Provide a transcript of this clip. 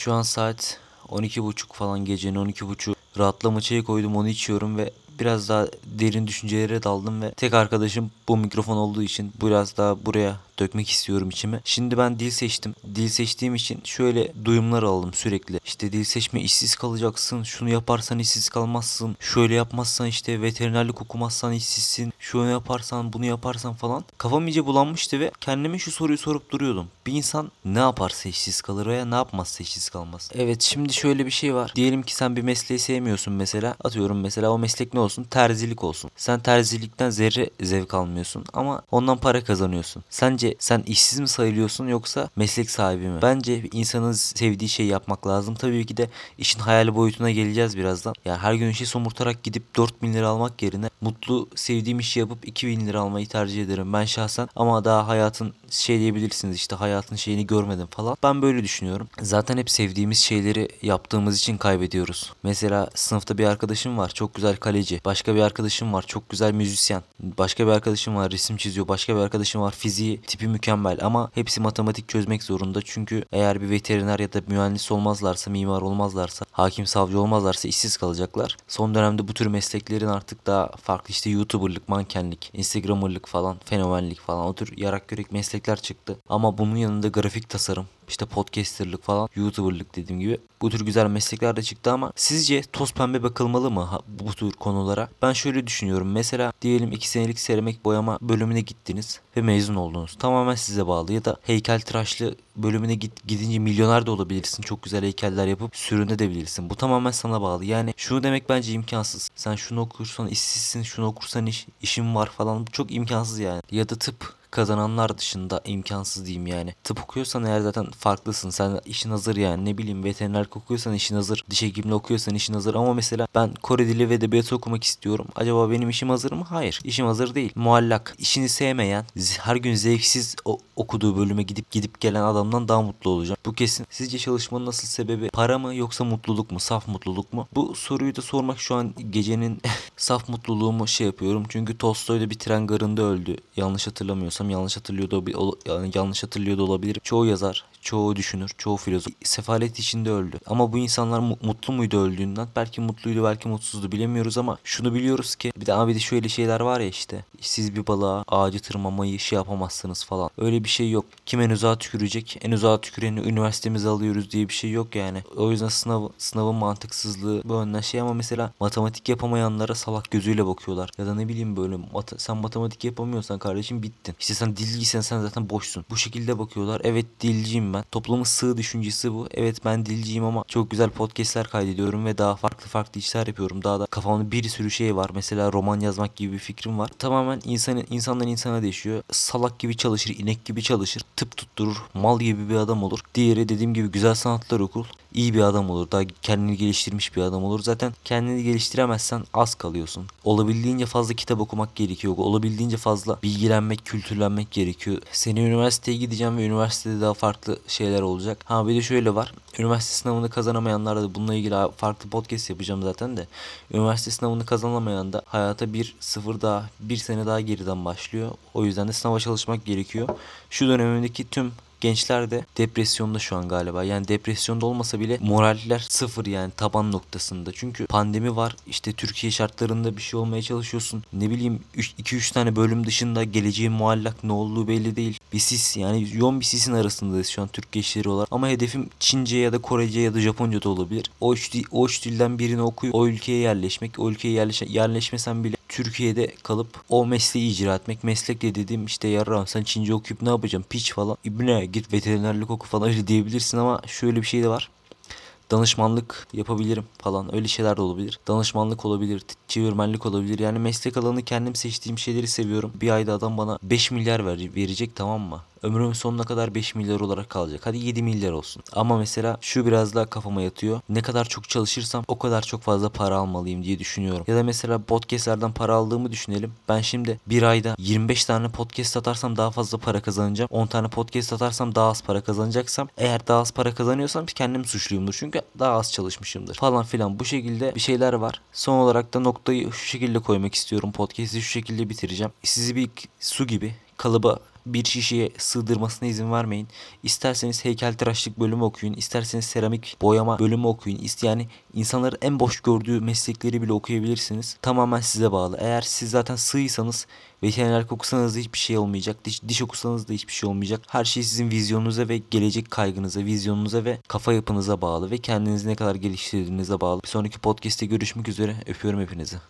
Şu an saat 12.30 falan gecenin 12.30. Rahatlama çayı koydum onu içiyorum ve biraz daha derin düşüncelere daldım ve tek arkadaşım bu mikrofon olduğu için biraz daha buraya dökmek istiyorum içime. Şimdi ben dil seçtim. Dil seçtiğim için şöyle duyumlar aldım sürekli. İşte dil seçme işsiz kalacaksın. Şunu yaparsan işsiz kalmazsın. Şöyle yapmazsan işte veterinerlik okumazsan işsizsin. Şunu yaparsan bunu yaparsan falan. Kafam iyice bulanmıştı ve kendime şu soruyu sorup duruyordum. Bir insan ne yaparsa işsiz kalır veya ne yapmazsa işsiz kalmaz. Evet şimdi şöyle bir şey var. Diyelim ki sen bir mesleği sevmiyorsun mesela. Atıyorum mesela o meslek ne olsun? Terzilik olsun. Sen terzilikten zerre zevk almıyorsun ama ondan para kazanıyorsun. Sence sen işsiz mi sayılıyorsun yoksa meslek sahibi mi? Bence insanın sevdiği şeyi yapmak lazım. Tabii ki de işin hayali boyutuna geleceğiz birazdan. Ya her gün işi somurtarak gidip 4000 lira almak yerine mutlu sevdiğim işi yapıp 2000 lira almayı tercih ederim ben şahsen. Ama daha hayatın şey diyebilirsiniz işte hayatın şeyini görmedim falan. Ben böyle düşünüyorum. Zaten hep sevdiğimiz şeyleri yaptığımız için kaybediyoruz. Mesela sınıfta bir arkadaşım var çok güzel kaleci. Başka bir arkadaşım var çok güzel müzisyen. Başka bir arkadaşım var resim çiziyor. Başka bir arkadaşım var fiziği tipi mükemmel ama hepsi matematik çözmek zorunda. Çünkü eğer bir veteriner ya da mühendis olmazlarsa, mimar olmazlarsa, hakim savcı olmazlarsa işsiz kalacaklar. Son dönemde bu tür mesleklerin artık daha farklı işte YouTuber'lık, mankenlik, Instagramer'lık falan, fenomenlik falan o tür yarak görek meslekler çıktı. Ama bunun yanında grafik tasarım, işte podcasterlık falan, YouTuber'lık dediğim gibi bu tür güzel meslekler de çıktı ama sizce toz pembe bakılmalı mı bu tür konulara? Ben şöyle düşünüyorum. Mesela diyelim 2 senelik seramik boyama bölümüne gittiniz ve mezun oldunuz. Tamamen size bağlı ya da heykel tıraşlı bölümüne git, gidince milyoner de olabilirsin. Çok güzel heykeller yapıp sürünebilirsin. Bu tamamen sana bağlı. Yani şunu demek bence imkansız. Sen şunu okursan işsizsin, şunu okursan iş, işin var falan. Bu çok imkansız yani. Ya da tıp kazananlar dışında imkansız diyeyim yani. Tıp okuyorsan eğer zaten farklısın. Sen işin hazır yani. Ne bileyim veterinerlik okuyorsan işin hazır. Diş hekimliği okuyorsan işin hazır. Ama mesela ben Kore dili ve edebiyatı okumak istiyorum. Acaba benim işim hazır mı? Hayır. İşim hazır değil. Muallak. İşini sevmeyen, her gün zevksiz okuduğu bölüme gidip gidip gelen adamdan daha mutlu olacağım. Bu kesin. Sizce çalışmanın nasıl sebebi para mı yoksa mutluluk mu? Saf mutluluk mu? Bu soruyu da sormak şu an gecenin saf mutluluğumu şey yapıyorum. Çünkü Tolstoy bir tren garında öldü. Yanlış hatırlamıyorsam yanlış hatırlıyordu yani yanlış hatırlıyordu olabilir. Çoğu yazar, çoğu düşünür, çoğu filozof sefalet içinde öldü. Ama bu insanlar mu- mutlu muydu öldüğünden? Belki mutluydu, belki mutsuzdu bilemiyoruz ama şunu biliyoruz ki bir de abi de şöyle şeyler var ya işte. Siz bir balığa ağacı tırmanmayı şey yapamazsınız falan. Öyle bir şey yok. Kim en uzağa tükürecek? En uzağa tüküreni üniversitemize alıyoruz diye bir şey yok yani. O yüzden sınav, sınavın mantıksızlığı bu önden şey ama mesela matematik yapamayanlara salak gözüyle bakıyorlar. Ya da ne bileyim böyle mat- sen matematik yapamıyorsan kardeşim bittin. İşte sen dilciysen sen zaten boşsun. Bu şekilde bakıyorlar. Evet dilciyim ben. Toplumun sığ düşüncesi bu. Evet ben dilciyim ama çok güzel podcastler kaydediyorum ve daha farklı farklı işler yapıyorum. Daha da kafamda bir sürü şey var. Mesela roman yazmak gibi bir fikrim var. Tamamen insanın insandan insana değişiyor. Salak gibi çalışır, inek gibi çalışır, tıp tutturur, mal gibi bir adam olur. Diğeri dediğim gibi güzel sanatlar okur iyi bir adam olur. Daha kendini geliştirmiş bir adam olur. Zaten kendini geliştiremezsen az kalıyorsun. Olabildiğince fazla kitap okumak gerekiyor. Olabildiğince fazla bilgilenmek, kültürlenmek gerekiyor. Seni üniversiteye gideceğim ve üniversitede daha farklı şeyler olacak. Ha bir de şöyle var. Üniversite sınavını kazanamayanlar da bununla ilgili farklı podcast yapacağım zaten de. Üniversite sınavını kazanamayan da hayata bir sıfır daha, bir sene daha geriden başlıyor. O yüzden de sınava çalışmak gerekiyor. Şu dönemindeki tüm Gençler de depresyonda şu an galiba. Yani depresyonda olmasa bile moraller sıfır yani taban noktasında. Çünkü pandemi var. İşte Türkiye şartlarında bir şey olmaya çalışıyorsun. Ne bileyim 2-3 tane bölüm dışında geleceğin muallak ne olduğu belli değil. Bir sis yani yoğun bir sisin arasındayız şu an Türk gençleri olarak. Ama hedefim Çince ya da Korece ya da Japonca da olabilir. O üç, o üç dilden birini okuyup o ülkeye yerleşmek. O ülkeye yerleş yerleşmesem bile Türkiye'de kalıp o mesleği icra etmek. Meslek de dediğim işte yarram sen Çince okuyup ne yapacaksın? Piç falan. İbne git veterinerlik oku falan öyle diyebilirsin ama şöyle bir şey de var. Danışmanlık yapabilirim falan öyle şeyler de olabilir. Danışmanlık olabilir, çevirmenlik olabilir. Yani meslek alanı kendim seçtiğim şeyleri seviyorum. Bir ayda adam bana 5 milyar ver, verecek tamam mı? Ömrümün sonuna kadar 5 milyar olarak kalacak. Hadi 7 milyar olsun. Ama mesela şu biraz daha kafama yatıyor. Ne kadar çok çalışırsam o kadar çok fazla para almalıyım diye düşünüyorum. Ya da mesela podcastlerden para aldığımı düşünelim. Ben şimdi bir ayda 25 tane podcast atarsam daha fazla para kazanacağım. 10 tane podcast atarsam daha az para kazanacaksam eğer daha az para kazanıyorsam kendim suçluyumdur. Çünkü daha az çalışmışımdır falan filan. Bu şekilde bir şeyler var. Son olarak da noktayı şu şekilde koymak istiyorum. Podcast'i şu şekilde bitireceğim. Sizi bir su gibi kalıba bir şişeye sığdırmasına izin vermeyin. İsterseniz heykeltıraşlık bölümü okuyun, isterseniz seramik boyama bölümü okuyun. Yani insanların en boş gördüğü meslekleri bile okuyabilirsiniz. Tamamen size bağlı. Eğer siz zaten sığysanız veterinerlik okusanız da hiçbir şey olmayacak. Diş, diş okusanız da hiçbir şey olmayacak. Her şey sizin vizyonunuza ve gelecek kaygınıza, vizyonunuza ve kafa yapınıza bağlı ve kendinizi ne kadar geliştirdiğinize bağlı. Bir sonraki podcast'te görüşmek üzere. Öpüyorum hepinizi.